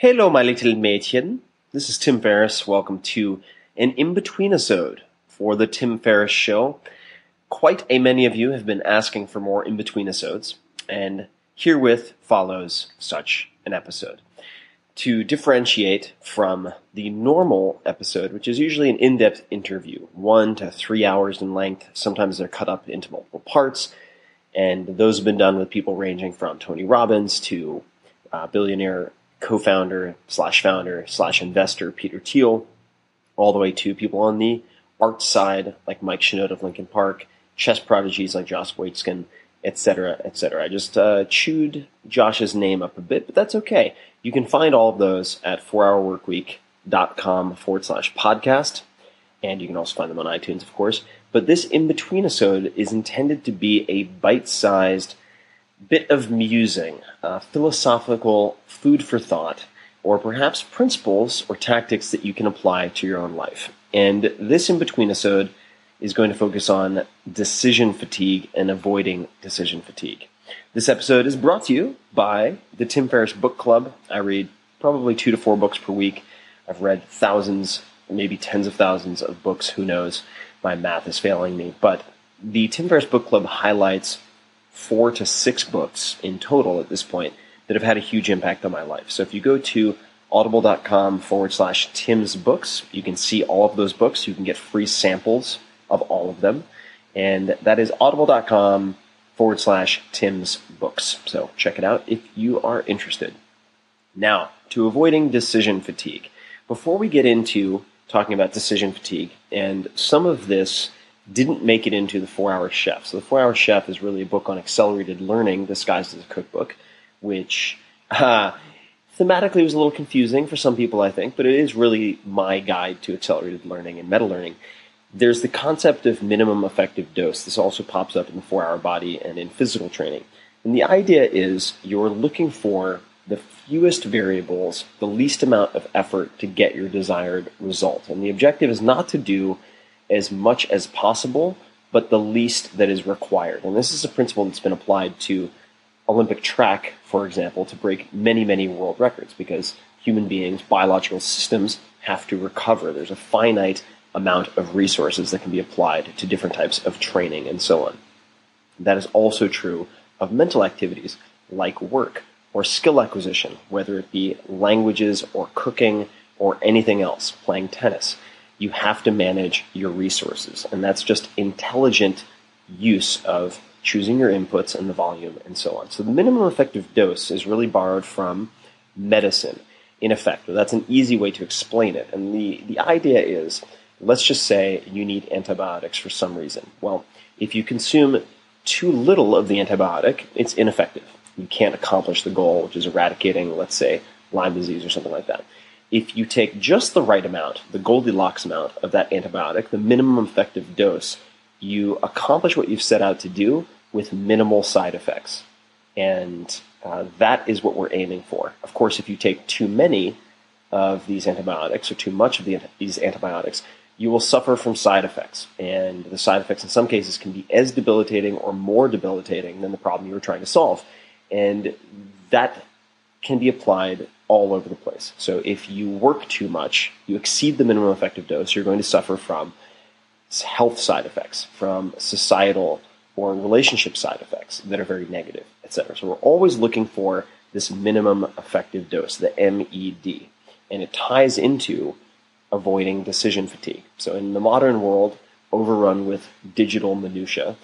Hello, my little Mädchen. This is Tim Ferriss. Welcome to an in between episode for the Tim Ferriss Show. Quite a many of you have been asking for more in between episodes, and herewith follows such an episode. To differentiate from the normal episode, which is usually an in depth interview, one to three hours in length, sometimes they're cut up into multiple parts, and those have been done with people ranging from Tony Robbins to uh, billionaire co-founder slash founder slash investor Peter Thiel, all the way to people on the art side like Mike Shinoda of Linkin Park, chess prodigies like Josh Waitzkin, etc., etc. I just uh, chewed Josh's name up a bit, but that's okay. You can find all of those at 4hourworkweek.com forward slash podcast, and you can also find them on iTunes, of course. But this in-between episode is intended to be a bite-sized – bit of musing, uh, philosophical food for thought, or perhaps principles or tactics that you can apply to your own life. And this in between episode is going to focus on decision fatigue and avoiding decision fatigue. This episode is brought to you by the Tim Ferriss Book Club. I read probably two to four books per week. I've read thousands, maybe tens of thousands of books. Who knows? My math is failing me. But the Tim Ferriss Book Club highlights four to six books in total at this point that have had a huge impact on my life. So if you go to audible.com forward slash Tim's books, you can see all of those books. You can get free samples of all of them. And that is audible.com forward slash Tim's books. So check it out if you are interested. Now, to avoiding decision fatigue. Before we get into talking about decision fatigue, and some of this didn't make it into the Four Hour Chef. So the Four Hour Chef is really a book on accelerated learning disguised as a cookbook, which uh, thematically was a little confusing for some people, I think, but it is really my guide to accelerated learning and meta learning. There's the concept of minimum effective dose. This also pops up in the Four Hour Body and in physical training. And the idea is you're looking for the fewest variables, the least amount of effort to get your desired result. And the objective is not to do as much as possible, but the least that is required. And this is a principle that's been applied to Olympic track, for example, to break many, many world records because human beings, biological systems have to recover. There's a finite amount of resources that can be applied to different types of training and so on. That is also true of mental activities. like work or skill acquisition, whether it be languages or cooking or anything else, playing tennis. You have to manage your resources, and that's just intelligent use of choosing your inputs and the volume and so on. So the minimum effective dose is really borrowed from medicine in effect. That's an easy way to explain it. And the, the idea is let's just say you need antibiotics for some reason. Well, if you consume too little of the antibiotic, it's ineffective. You can't accomplish the goal, which is eradicating, let's say, Lyme disease or something like that. If you take just the right amount, the Goldilocks amount of that antibiotic, the minimum effective dose, you accomplish what you've set out to do with minimal side effects. And uh, that is what we're aiming for. Of course, if you take too many of these antibiotics or too much of the, these antibiotics, you will suffer from side effects. And the side effects in some cases can be as debilitating or more debilitating than the problem you were trying to solve. And that can be applied all over the place. So if you work too much, you exceed the minimum effective dose, you're going to suffer from health side effects, from societal or relationship side effects that are very negative, etc. So we're always looking for this minimum effective dose, the MED, and it ties into avoiding decision fatigue. So in the modern world, overrun with digital minutia,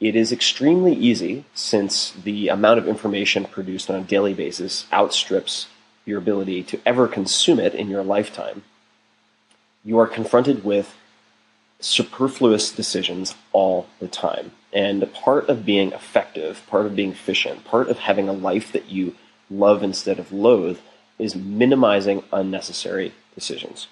it is extremely easy since the amount of information produced on a daily basis outstrips your ability to ever consume it in your lifetime. You are confronted with superfluous decisions all the time. And part of being effective, part of being efficient, part of having a life that you love instead of loathe is minimizing unnecessary decisions.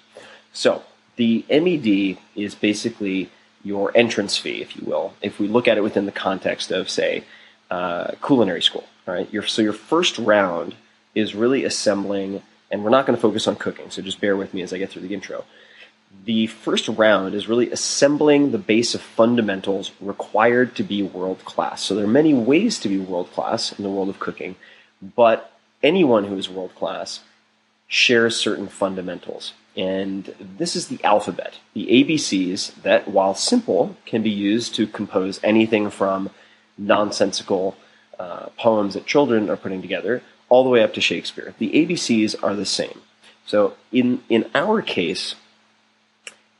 So the MED is basically your entrance fee, if you will, if we look at it within the context of, say, uh, culinary school. Right? Your, so your first round is really assembling, and we're not going to focus on cooking, so just bear with me as I get through the intro the first round is really assembling the base of fundamentals required to be world class. So there are many ways to be world class in the world of cooking, but anyone who is world class shares certain fundamentals. And this is the alphabet, the ABCs that, while simple, can be used to compose anything from nonsensical uh, poems that children are putting together all the way up to Shakespeare. The ABCs are the same. So in, in our case,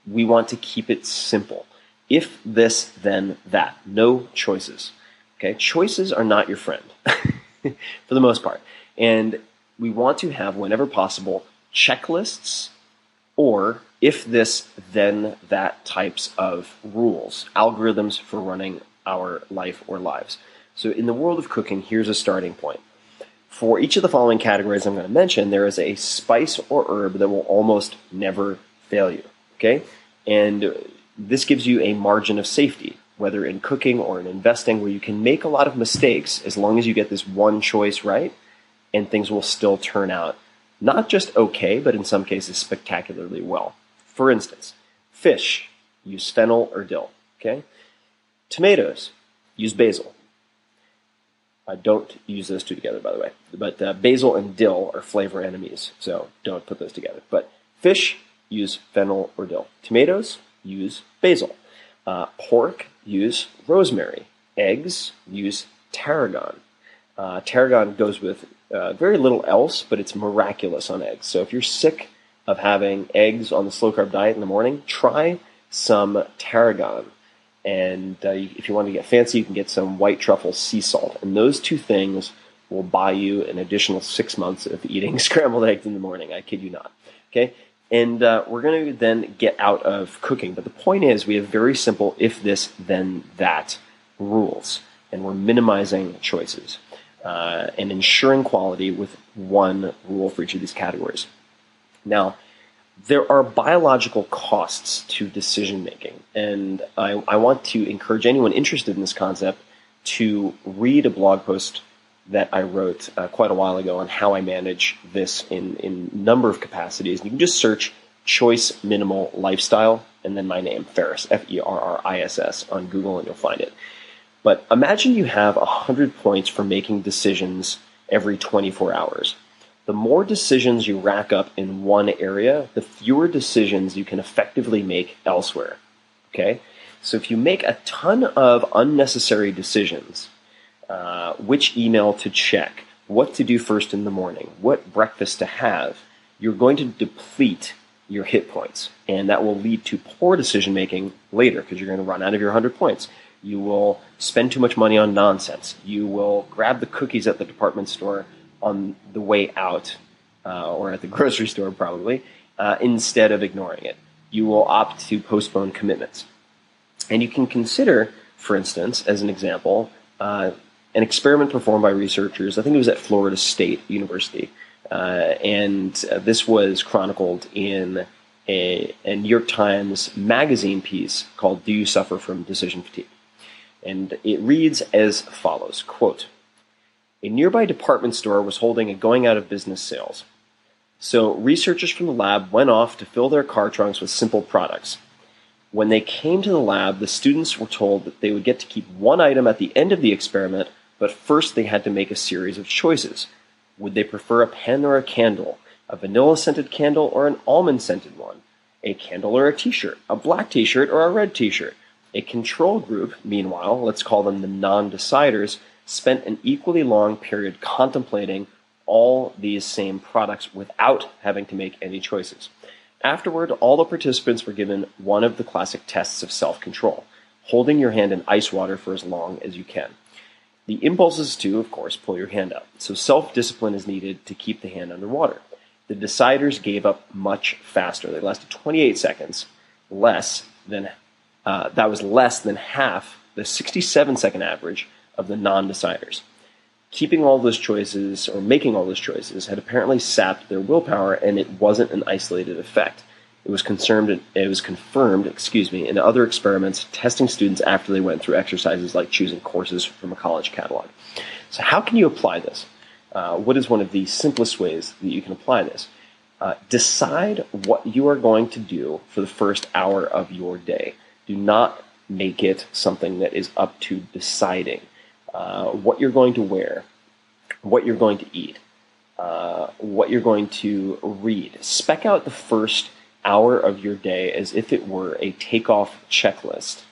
we want to keep it simple. If this, then that. No choices. Okay, choices are not your friend for the most part. And we want to have, whenever possible, checklists or if this, then that types of rules, algorithms for running our life or lives. So, in the world of cooking, here's a starting point. For each of the following categories I'm going to mention, there is a spice or herb that will almost never fail you. Okay? And this gives you a margin of safety, whether in cooking or in investing, where you can make a lot of mistakes as long as you get this one choice right, and things will still turn out not just okay, but in some cases spectacularly well. For instance, fish, use fennel or dill. Okay? Tomatoes, use basil. I don't use those two together, by the way. But uh, basil and dill are flavor enemies, so don't put those together. But fish, use fennel or dill. Tomatoes, use basil. Uh, pork, use rosemary. Eggs, use tarragon. Uh, tarragon goes with uh, very little else, but it's miraculous on eggs. So if you're sick of having eggs on the slow carb diet in the morning, try some tarragon. And uh, if you want to get fancy, you can get some white truffle sea salt. And those two things will buy you an additional six months of eating scrambled eggs in the morning. I kid you not. Okay. And uh, we're going to then get out of cooking. But the point is, we have very simple if this, then that rules. And we're minimizing choices uh, and ensuring quality with one rule for each of these categories. Now, there are biological costs to decision making. And I, I want to encourage anyone interested in this concept to read a blog post that I wrote uh, quite a while ago on how I manage this in in number of capacities. And you can just search choice minimal lifestyle and then my name Ferriss, F E R R I S S on Google and you'll find it. But imagine you have 100 points for making decisions every 24 hours. The more decisions you rack up in one area, the fewer decisions you can effectively make elsewhere. Okay? So if you make a ton of unnecessary decisions, uh, which email to check, what to do first in the morning, what breakfast to have, you're going to deplete your hit points. And that will lead to poor decision making later because you're going to run out of your 100 points. You will spend too much money on nonsense. You will grab the cookies at the department store on the way out, uh, or at the grocery store probably, uh, instead of ignoring it. You will opt to postpone commitments. And you can consider, for instance, as an example, uh, an experiment performed by researchers, I think it was at Florida State University, uh, and uh, this was chronicled in a, a, New York Times magazine piece called Do You Suffer from Decision Fatigue? And it reads as follows quote, A nearby department store was holding a going out of business sales. So researchers from the lab went off to fill their car trunks with simple products. When they came to the lab, the students were told that they would get to keep one item at the end of the experiment, but first they had to make a series of choices. Would they prefer a pen or a candle? A vanilla scented candle or an almond scented one? A candle or a t shirt? A black t shirt or a red t shirt? A control group, meanwhile, let's call them the non deciders, spent an equally long period contemplating all these same products without having to make any choices. Afterward, all the participants were given one of the classic tests of self control, holding your hand in ice water for as long as you can. The impulse is to, of course, pull your hand up. So self discipline is needed to keep the hand underwater. The deciders gave up much faster. They lasted 28 seconds, less than uh, that was less than half the 67 second average of the non deciders. Keeping all those choices or making all those choices had apparently sapped their willpower, and it wasn't an isolated effect. It was confirmed. It was confirmed, excuse me, in other experiments testing students after they went through exercises like choosing courses from a college catalog. So, how can you apply this? Uh, what is one of the simplest ways that you can apply this? Uh, decide what you are going to do for the first hour of your day. Do not make it something that is up to deciding uh, what you're going to wear, what you're going to eat, uh, what you're going to read. Spec out the first hour of your day as if it were a takeoff checklist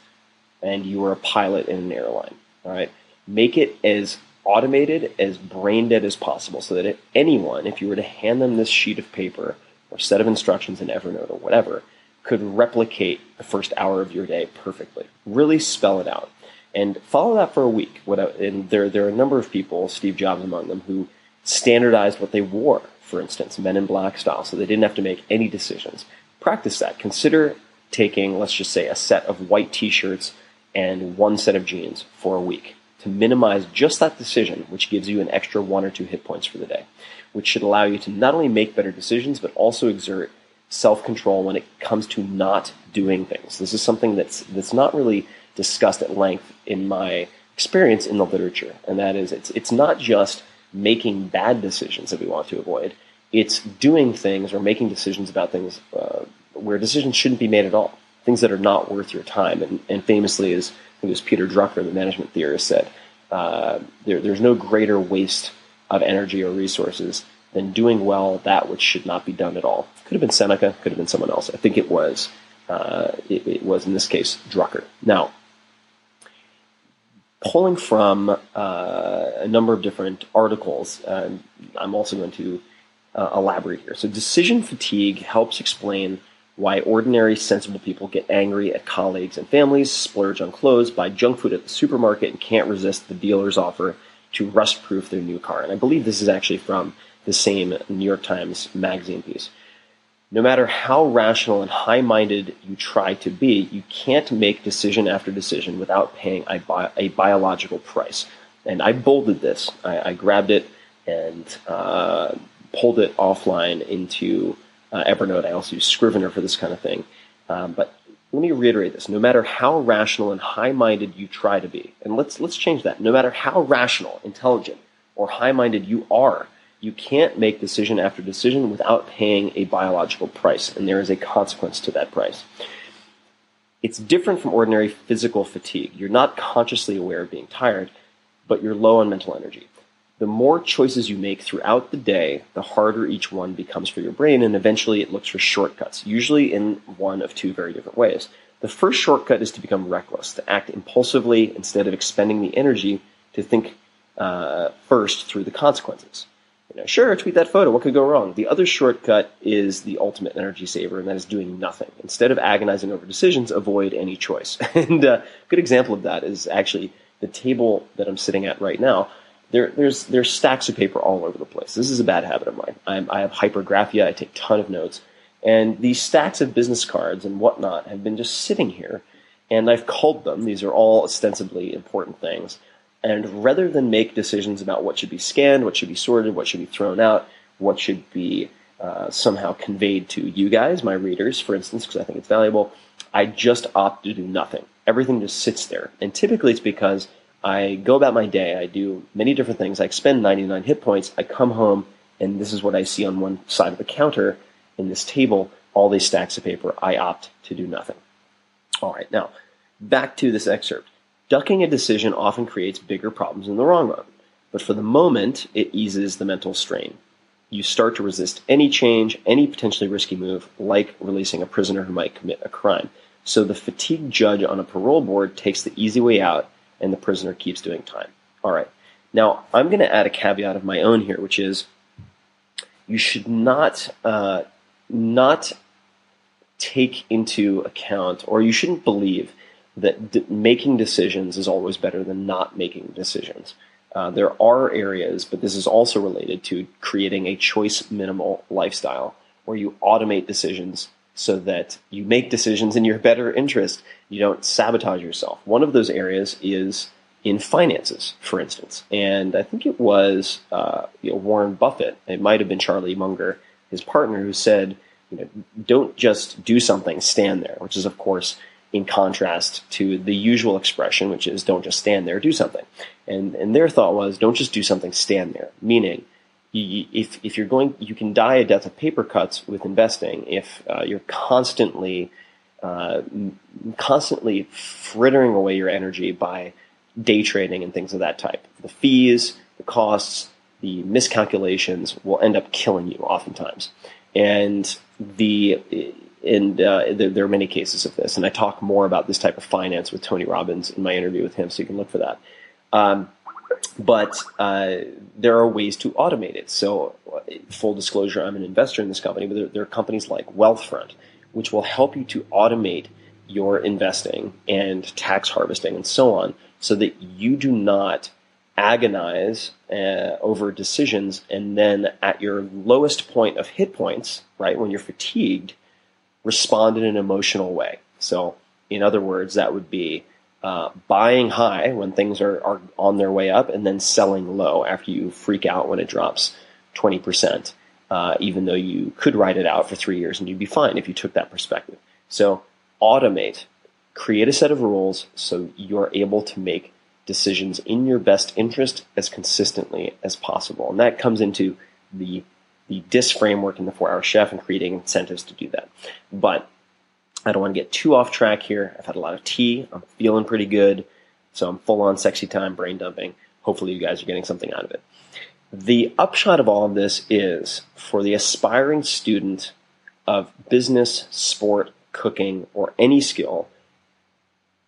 and you were a pilot in an airline. All right. Make it as automated, as brain dead as possible so that anyone, if you were to hand them this sheet of paper or set of instructions in Evernote or whatever, could replicate the first hour of your day perfectly. Really spell it out. And follow that for a week. And there, there are a number of people, Steve Jobs among them, who standardized what they wore, for instance, men in black style, so they didn't have to make any decisions practice that. Consider taking, let's just say, a set of white t shirts and one set of jeans for a week to minimize just that decision, which gives you an extra one or two hit points for the day, which should allow you to not only make better decisions, but also exert self control when it comes to not doing things. This is something that's, that's not really discussed at length in my experience in the literature, and that is it's, it's not just making bad decisions that we want to avoid it's doing things or making decisions about things uh, where decisions shouldn't be made at all, things that are not worth your time. And, and famously, as it was Peter Drucker, the management theorist, said, uh, there, there's no greater waste of energy or resources than doing well that which should not be done at all. Could have been Seneca, could have been someone else. I think it was. Uh, it, it, was in this case Drucker. Now, pulling from uh, a number of different articles, I'm also going to uh, elaborate here. So, decision fatigue helps explain why ordinary, sensible people get angry at colleagues and families, splurge on clothes, buy junk food at the supermarket, and can't resist the dealer's offer to rust proof their new car. And I believe this is actually from the same New York Times magazine piece. No matter how rational and high minded you try to be, you can't make decision after decision without paying a, bi- a biological price. And I bolded this, I, I grabbed it and uh, pulled it offline into uh, Evernote. I also use Scrivener for this kind of thing. Um, but let me reiterate this: no matter how rational and high-minded you try to be, and let's let's change that. No matter how rational, intelligent, or high-minded you are, you can't make decision after decision without paying a biological price, and there is a consequence to that price. It's different from ordinary physical fatigue. You're not consciously aware of being tired, but you're low on mental energy the more choices you make throughout the day, the harder each one becomes for your brain, and eventually it looks for shortcuts, usually in one of two very different ways. The first shortcut is to become reckless, to act impulsively instead of expending the energy to think uh, first through the consequences. You know, sure, tweet that photo. What could go wrong? The other shortcut is the ultimate energy saver, and that is doing nothing. Instead of agonizing over decisions, avoid any choice. and a uh, good example of that is actually the table that I'm sitting at right now. There, there's there's stacks of paper all over the place. This is a bad habit of mine. I'm, I have hypergraphia. I take a ton of notes, and these stacks of business cards and whatnot have been just sitting here, and I've culled them. These are all ostensibly important things. And rather than make decisions about what should be scanned, what should be sorted, what should be thrown out, what should be uh, somehow conveyed to you guys, my readers, for instance, because I think it's valuable, I just opt to do nothing. Everything just sits there. And typically it's because I go about my day, I do many different things, I expend 99 hit points, I come home, and this is what I see on one side of the counter in this table, all these stacks of paper. I opt to do nothing. All right, now back to this excerpt. Ducking a decision often creates bigger problems in the long run, but for the moment, it eases the mental strain. You start to resist any change, any potentially risky move, like releasing a prisoner who might commit a crime. So the fatigued judge on a parole board takes the easy way out, and the prisoner keeps doing time. All right. Now, I'm going to add a caveat of my own here, which is you should not uh, not take into account, or you shouldn't believe that d- making decisions is always better than not making decisions. Uh, there are areas, but this is also related to creating a choice minimal lifestyle where you automate decisions so that you make decisions in your better interest. You don't sabotage yourself. One of those areas is in finances, for instance. And I think it was uh, you know, Warren Buffett, it might have been Charlie Munger, his partner, who said, you know, don't just do something, stand there, which is, of course, in contrast to the usual expression, which is don't just stand there, do something. And, and their thought was don't just do something, stand there. Meaning, if, if you're going, you can die a death of paper cuts with investing if uh, you're constantly, uh, constantly frittering away your energy by day trading and things of that type. The fees, the costs, the miscalculations will end up killing you oftentimes. And the and uh, there, there, are many cases of this. And I talk more about this type of finance with Tony Robbins in my interview with him, so you can look for that. Um, but uh, there are ways to automate it. So, full disclosure, I'm an investor in this company, but there, there are companies like Wealthfront, which will help you to automate your investing and tax harvesting and so on, so that you do not agonize uh, over decisions and then at your lowest point of hit points, right, when you're fatigued, respond in an emotional way. So, in other words, that would be uh, buying high when things are, are on their way up and then selling low after you freak out when it drops 20%, uh, even though you could ride it out for three years and you'd be fine if you took that perspective. So, automate, create a set of rules so you're able to make decisions in your best interest as consistently as possible. And that comes into the the DISC framework in the four hour chef and creating incentives to do that. But I don't want to get too off track here. I've had a lot of tea. I'm feeling pretty good. So I'm full on sexy time brain dumping. Hopefully you guys are getting something out of it. The upshot of all of this is for the aspiring student of business, sport, cooking, or any skill,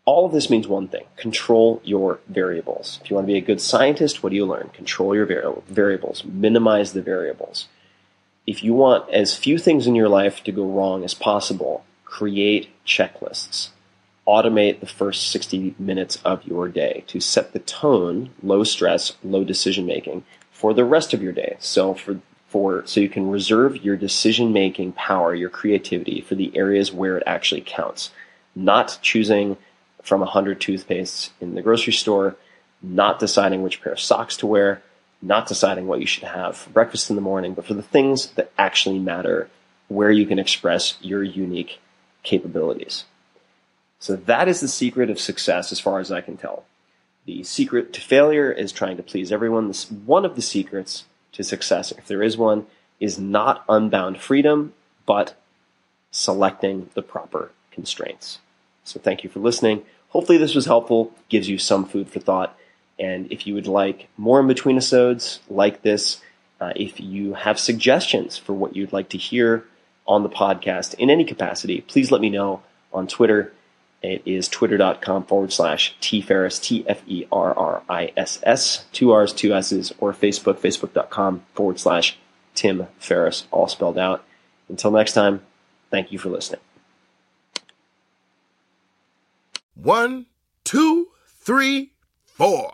all of this means one thing control your variables. If you want to be a good scientist, what do you learn? Control your variables, minimize the variables if you want as few things in your life to go wrong as possible, create checklists. Automate the first 60 minutes of your day to set the tone, low stress, low decision making for the rest of your day. So for for so you can reserve your decision making power, your creativity for the areas where it actually counts. Not choosing from a hundred toothpastes in the grocery store, not deciding which pair of socks to wear, not deciding what you should have for breakfast in the morning, but for the things that actually matter, where you can express your unique capabilities. So that is the secret of success as far as I can tell. The secret to failure is trying to please everyone. This, one of the secrets to success, if there is one, is not unbound freedom, but selecting the proper constraints. So thank you for listening. Hopefully this was helpful, gives you some food for thought. And if you would like more in between episodes like this, uh, if you have suggestions for what you'd like to hear on the podcast in any capacity, please let me know on Twitter It is twitter.com forward slash tferriss, T F E R R I S S, two R's, two S's, or Facebook, facebook.com forward slash Tim Ferriss, all spelled out. Until next time, thank you for listening. One, two, three, four.